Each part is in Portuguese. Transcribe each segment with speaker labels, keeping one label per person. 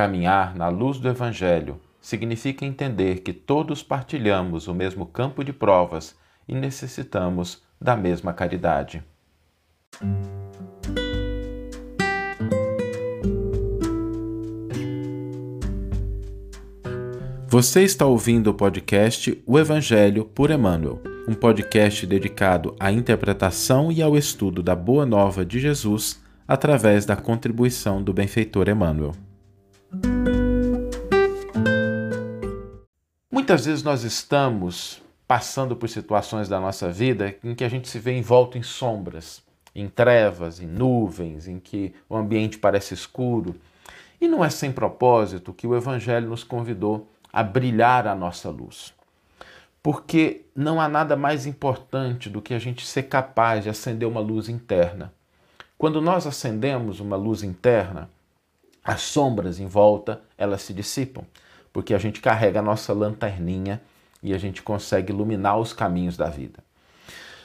Speaker 1: Caminhar na luz do Evangelho significa entender que todos partilhamos o mesmo campo de provas e necessitamos da mesma caridade. Você está ouvindo o podcast O Evangelho por Emmanuel, um podcast dedicado à interpretação e ao estudo da Boa Nova de Jesus através da contribuição do benfeitor Emmanuel. Muitas vezes nós estamos passando por situações da nossa vida em que a gente se vê envolto em sombras, em trevas, em nuvens, em que o ambiente parece escuro. E não é sem propósito que o Evangelho nos convidou a brilhar a nossa luz. Porque não há nada mais importante do que a gente ser capaz de acender uma luz interna. Quando nós acendemos uma luz interna, as sombras em volta, elas se dissipam, porque a gente carrega a nossa lanterninha e a gente consegue iluminar os caminhos da vida.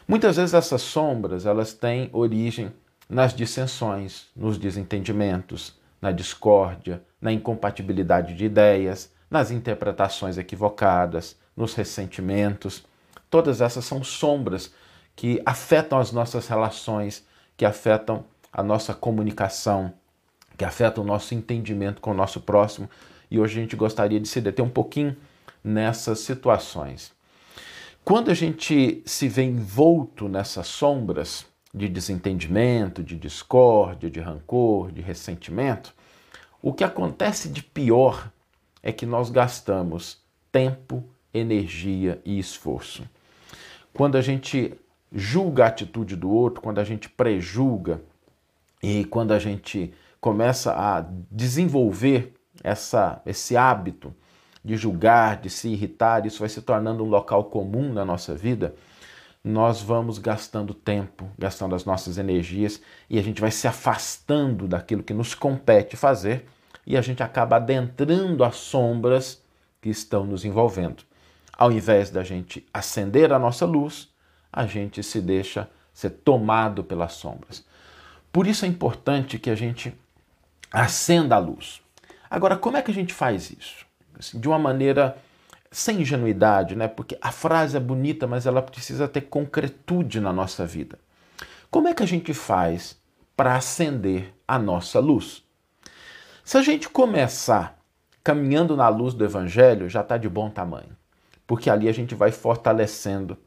Speaker 1: Muitas vezes essas sombras, elas têm origem nas dissensões, nos desentendimentos, na discórdia, na incompatibilidade de ideias, nas interpretações equivocadas, nos ressentimentos. Todas essas são sombras que afetam as nossas relações, que afetam a nossa comunicação, que afetam o nosso entendimento com o nosso próximo. E hoje a gente gostaria de se deter um pouquinho nessas situações. Quando a gente se vê envolto nessas sombras de desentendimento, de discórdia, de rancor, de ressentimento, o que acontece de pior é que nós gastamos tempo, energia e esforço. Quando a gente julga a atitude do outro, quando a gente prejulga e quando a gente começa a desenvolver essa, esse hábito de julgar, de se irritar, isso vai se tornando um local comum na nossa vida, nós vamos gastando tempo, gastando as nossas energias e a gente vai se afastando daquilo que nos compete fazer e a gente acaba adentrando as sombras que estão nos envolvendo. Ao invés da gente acender a nossa luz, a gente se deixa ser tomado pelas sombras. Por isso é importante que a gente acenda a luz. Agora, como é que a gente faz isso? Assim, de uma maneira sem ingenuidade, né? Porque a frase é bonita, mas ela precisa ter concretude na nossa vida. Como é que a gente faz para acender a nossa luz? Se a gente começar caminhando na luz do Evangelho, já está de bom tamanho, porque ali a gente vai fortalecendo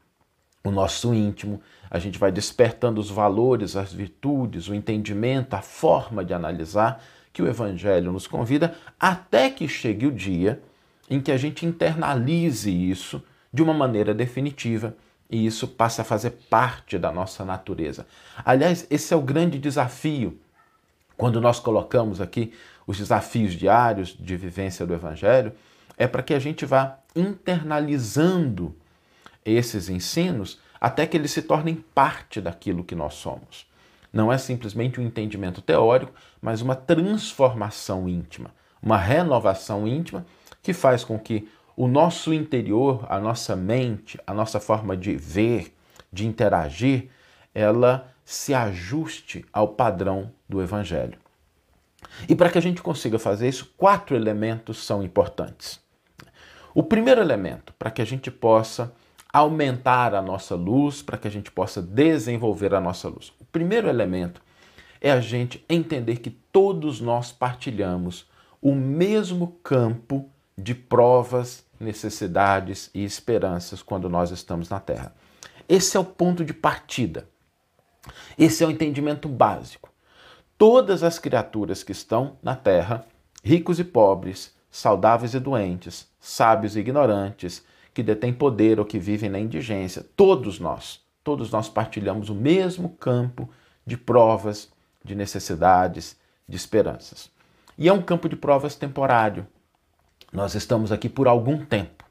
Speaker 1: o nosso íntimo, a gente vai despertando os valores, as virtudes, o entendimento, a forma de analisar que o Evangelho nos convida, até que chegue o dia em que a gente internalize isso de uma maneira definitiva e isso passe a fazer parte da nossa natureza. Aliás, esse é o grande desafio quando nós colocamos aqui os desafios diários de vivência do Evangelho, é para que a gente vá internalizando esses ensinos até que eles se tornem parte daquilo que nós somos. Não é simplesmente um entendimento teórico, mas uma transformação íntima, uma renovação íntima que faz com que o nosso interior, a nossa mente, a nossa forma de ver, de interagir, ela se ajuste ao padrão do Evangelho. E para que a gente consiga fazer isso, quatro elementos são importantes. O primeiro elemento, para que a gente possa aumentar a nossa luz, para que a gente possa desenvolver a nossa luz. O primeiro elemento é a gente entender que todos nós partilhamos o mesmo campo de provas, necessidades e esperanças quando nós estamos na Terra. Esse é o ponto de partida. Esse é o entendimento básico. Todas as criaturas que estão na terra, ricos e pobres, saudáveis e doentes, sábios e ignorantes, que detêm poder ou que vivem na indigência, todos nós, todos nós partilhamos o mesmo campo de provas, de necessidades, de esperanças. E é um campo de provas temporário. Nós estamos aqui por algum tempo.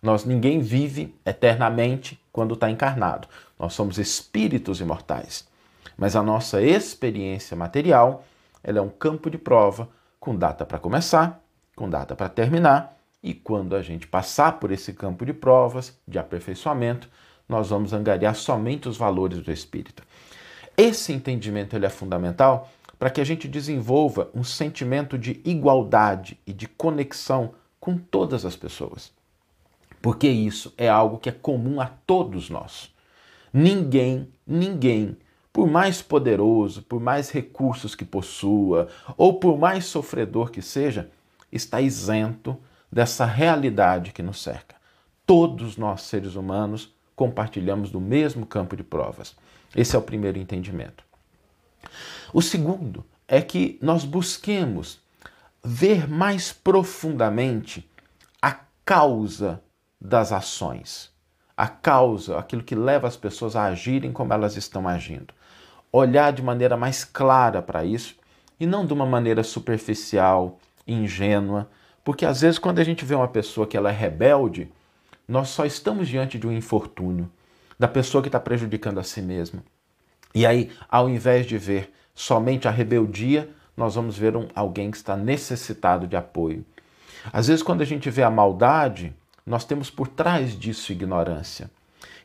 Speaker 1: Nós ninguém vive eternamente quando está encarnado. Nós somos espíritos imortais. Mas a nossa experiência material, ela é um campo de prova com data para começar, com data para terminar, e quando a gente passar por esse campo de provas, de aperfeiçoamento, nós vamos angariar somente os valores do espírito. Esse entendimento ele é fundamental para que a gente desenvolva um sentimento de igualdade e de conexão com todas as pessoas. Porque isso é algo que é comum a todos nós. Ninguém, ninguém, por mais poderoso, por mais recursos que possua, ou por mais sofredor que seja, está isento dessa realidade que nos cerca. Todos nós, seres humanos, compartilhamos do mesmo campo de provas. Esse é o primeiro entendimento. O segundo é que nós busquemos ver mais profundamente a causa das ações, a causa, aquilo que leva as pessoas a agirem como elas estão agindo. Olhar de maneira mais clara para isso e não de uma maneira superficial, ingênua, porque às vezes quando a gente vê uma pessoa que ela é rebelde, nós só estamos diante de um infortúnio, da pessoa que está prejudicando a si mesma. E aí, ao invés de ver somente a rebeldia, nós vamos ver um, alguém que está necessitado de apoio. Às vezes, quando a gente vê a maldade, nós temos por trás disso ignorância.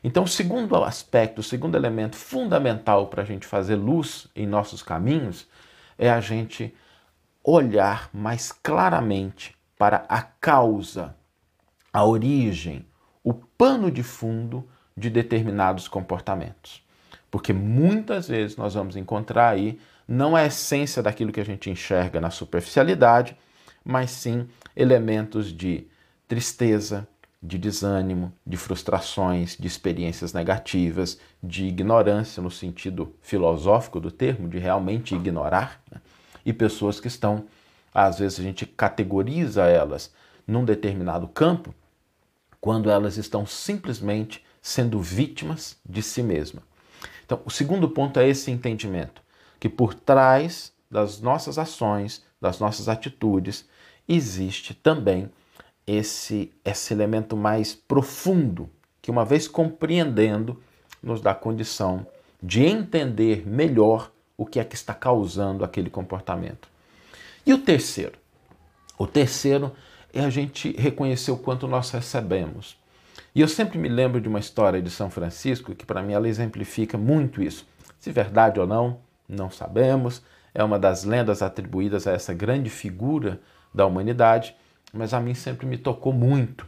Speaker 1: Então, o segundo aspecto, o segundo elemento fundamental para a gente fazer luz em nossos caminhos é a gente olhar mais claramente para a causa, a origem, o pano de fundo de determinados comportamentos. Porque muitas vezes nós vamos encontrar aí não a essência daquilo que a gente enxerga na superficialidade, mas sim elementos de tristeza, de desânimo, de frustrações, de experiências negativas, de ignorância no sentido filosófico do termo, de realmente ignorar, né? e pessoas que estão, às vezes a gente categoriza elas num determinado campo, quando elas estão simplesmente sendo vítimas de si mesma. Então, o segundo ponto é esse entendimento, que por trás das nossas ações, das nossas atitudes, existe também esse, esse elemento mais profundo, que uma vez compreendendo, nos dá condição de entender melhor o que é que está causando aquele comportamento. E o terceiro? O terceiro é a gente reconhecer o quanto nós recebemos. E eu sempre me lembro de uma história de São Francisco que, para mim, ela exemplifica muito isso. Se verdade ou não, não sabemos. É uma das lendas atribuídas a essa grande figura da humanidade, mas a mim sempre me tocou muito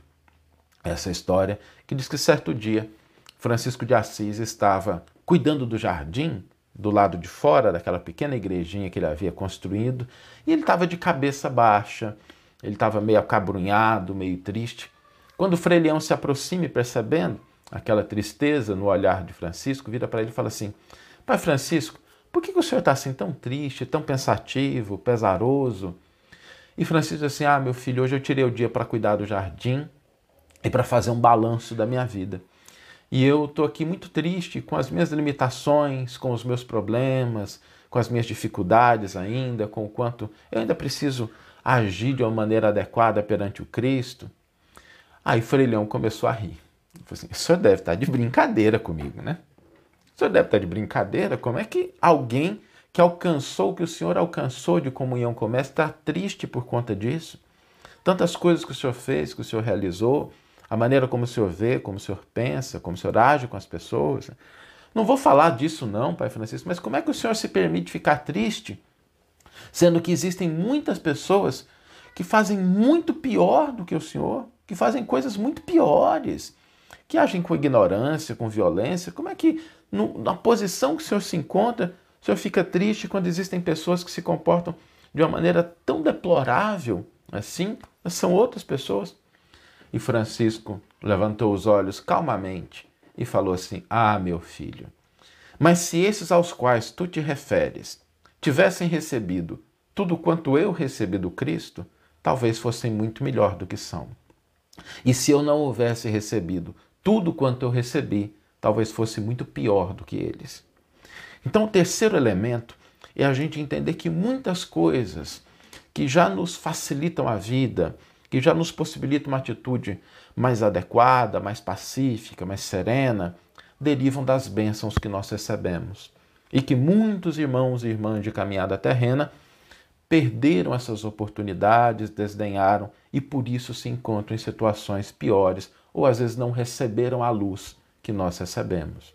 Speaker 1: essa história, que diz que certo dia Francisco de Assis estava cuidando do jardim do lado de fora daquela pequena igrejinha que ele havia construído, e ele estava de cabeça baixa, ele estava meio acabrunhado, meio triste. Quando o Frei Leão se aproxima percebendo aquela tristeza no olhar de Francisco, vira para ele e fala assim: Pai Francisco, por que, que o senhor está assim tão triste, tão pensativo, pesaroso? E Francisco diz assim: Ah, meu filho, hoje eu tirei o dia para cuidar do jardim e para fazer um balanço da minha vida. E eu estou aqui muito triste com as minhas limitações, com os meus problemas, com as minhas dificuldades ainda, com o quanto eu ainda preciso agir de uma maneira adequada perante o Cristo. Aí Frei Leão começou a rir. Ele falou assim: o senhor deve estar de brincadeira comigo, né? O senhor deve estar de brincadeira? Como é que alguém que alcançou o que o senhor alcançou de comunhão com o Mestre está triste por conta disso? Tantas coisas que o senhor fez, que o senhor realizou, a maneira como o senhor vê, como o senhor pensa, como o senhor age com as pessoas. Não vou falar disso, não, Pai Francisco, mas como é que o senhor se permite ficar triste sendo que existem muitas pessoas que fazem muito pior do que o Senhor, que fazem coisas muito piores, que agem com ignorância, com violência. Como é que, no, na posição que o Senhor se encontra, o Senhor fica triste quando existem pessoas que se comportam de uma maneira tão deplorável assim? São outras pessoas. E Francisco levantou os olhos calmamente e falou assim: Ah, meu filho, mas se esses aos quais tu te referes tivessem recebido tudo quanto eu recebi do Cristo, talvez fossem muito melhor do que são. E se eu não houvesse recebido tudo quanto eu recebi, talvez fosse muito pior do que eles. Então, o terceiro elemento é a gente entender que muitas coisas que já nos facilitam a vida, que já nos possibilitam uma atitude mais adequada, mais pacífica, mais serena, derivam das bênçãos que nós recebemos e que muitos irmãos e irmãs de caminhada terrena perderam essas oportunidades, desdenharam e por isso se encontram em situações piores ou às vezes não receberam a luz que nós recebemos.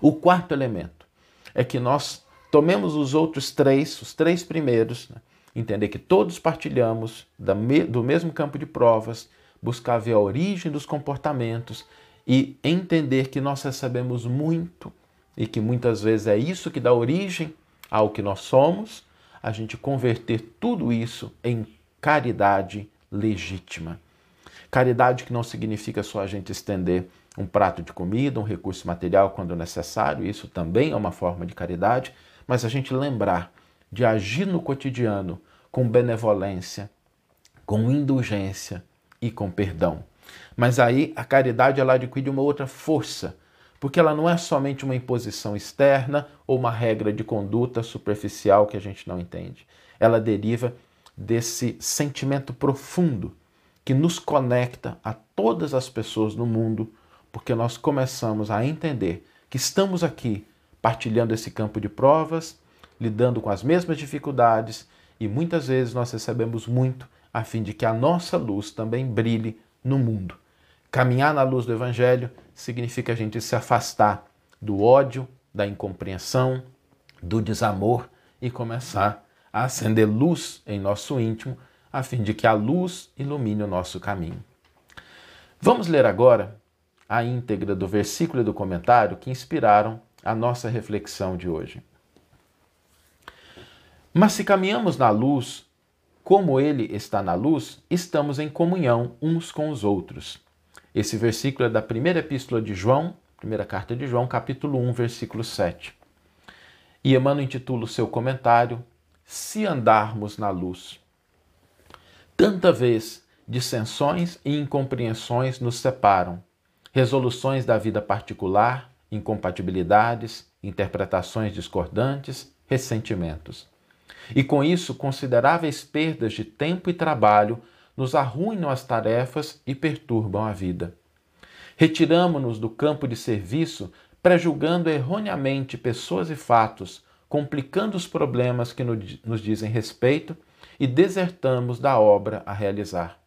Speaker 1: O quarto elemento é que nós Tomemos os outros três, os três primeiros, né? Entender que todos partilhamos do mesmo campo de provas, buscar ver a origem dos comportamentos e entender que nós recebemos muito e que muitas vezes é isso que dá origem ao que nós somos, a gente converter tudo isso em caridade legítima. Caridade que não significa só a gente estender um prato de comida, um recurso material quando necessário, isso também é uma forma de caridade, mas a gente lembrar de agir no cotidiano com benevolência, com indulgência e com perdão. Mas aí a caridade ela adquire uma outra força, porque ela não é somente uma imposição externa ou uma regra de conduta superficial que a gente não entende. Ela deriva desse sentimento profundo que nos conecta a todas as pessoas no mundo, porque nós começamos a entender que estamos aqui partilhando esse campo de provas, lidando com as mesmas dificuldades e muitas vezes nós recebemos muito a fim de que a nossa luz também brilhe no mundo. Caminhar na luz do Evangelho significa a gente se afastar do ódio, da incompreensão, do desamor e começar a acender luz em nosso íntimo, a fim de que a luz ilumine o nosso caminho. Vamos ler agora a íntegra do versículo e do comentário que inspiraram a nossa reflexão de hoje. Mas se caminhamos na luz, como ele está na luz, estamos em comunhão uns com os outros. Esse versículo é da primeira epístola de João, primeira carta de João, capítulo 1, versículo 7. E Emmanuel intitula o seu comentário Se andarmos na luz. Tanta vez dissensões e incompreensões nos separam, resoluções da vida particular, incompatibilidades, interpretações discordantes, ressentimentos. E com isso, consideráveis perdas de tempo e trabalho nos arruinam as tarefas e perturbam a vida. Retiramo-nos do campo de serviço, prejulgando erroneamente pessoas e fatos, complicando os problemas que nos dizem respeito e desertamos da obra a realizar.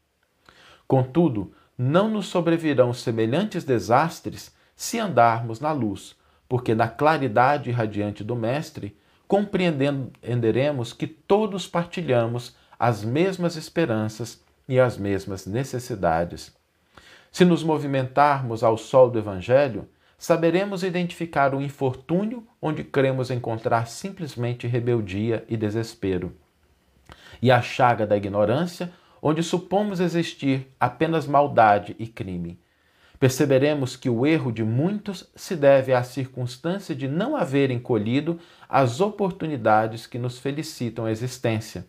Speaker 1: Contudo, não nos sobrevirão semelhantes desastres se andarmos na luz, porque na claridade radiante do Mestre compreenderemos que todos partilhamos as mesmas esperanças e as mesmas necessidades. Se nos movimentarmos ao sol do Evangelho, saberemos identificar o infortúnio onde cremos encontrar simplesmente rebeldia e desespero, e a chaga da ignorância onde supomos existir apenas maldade e crime. Perceberemos que o erro de muitos se deve à circunstância de não haverem colhido as oportunidades que nos felicitam a existência,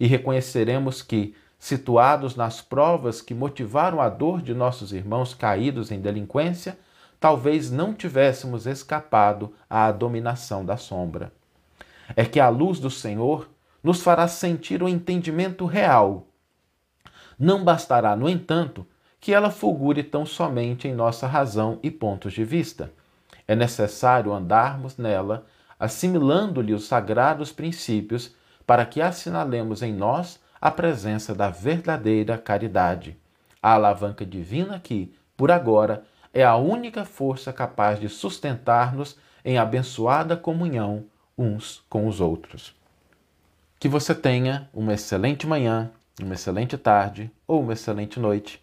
Speaker 1: e reconheceremos que, situados nas provas que motivaram a dor de nossos irmãos caídos em delinquência, talvez não tivéssemos escapado à dominação da sombra. É que a luz do Senhor nos fará sentir o entendimento real. Não bastará, no entanto, que ela fulgure tão somente em nossa razão e pontos de vista. É necessário andarmos nela, assimilando-lhe os sagrados princípios, para que assinalemos em nós a presença da verdadeira caridade, a alavanca divina que, por agora, é a única força capaz de sustentar-nos em abençoada comunhão uns com os outros. Que você tenha uma excelente manhã, uma excelente tarde ou uma excelente noite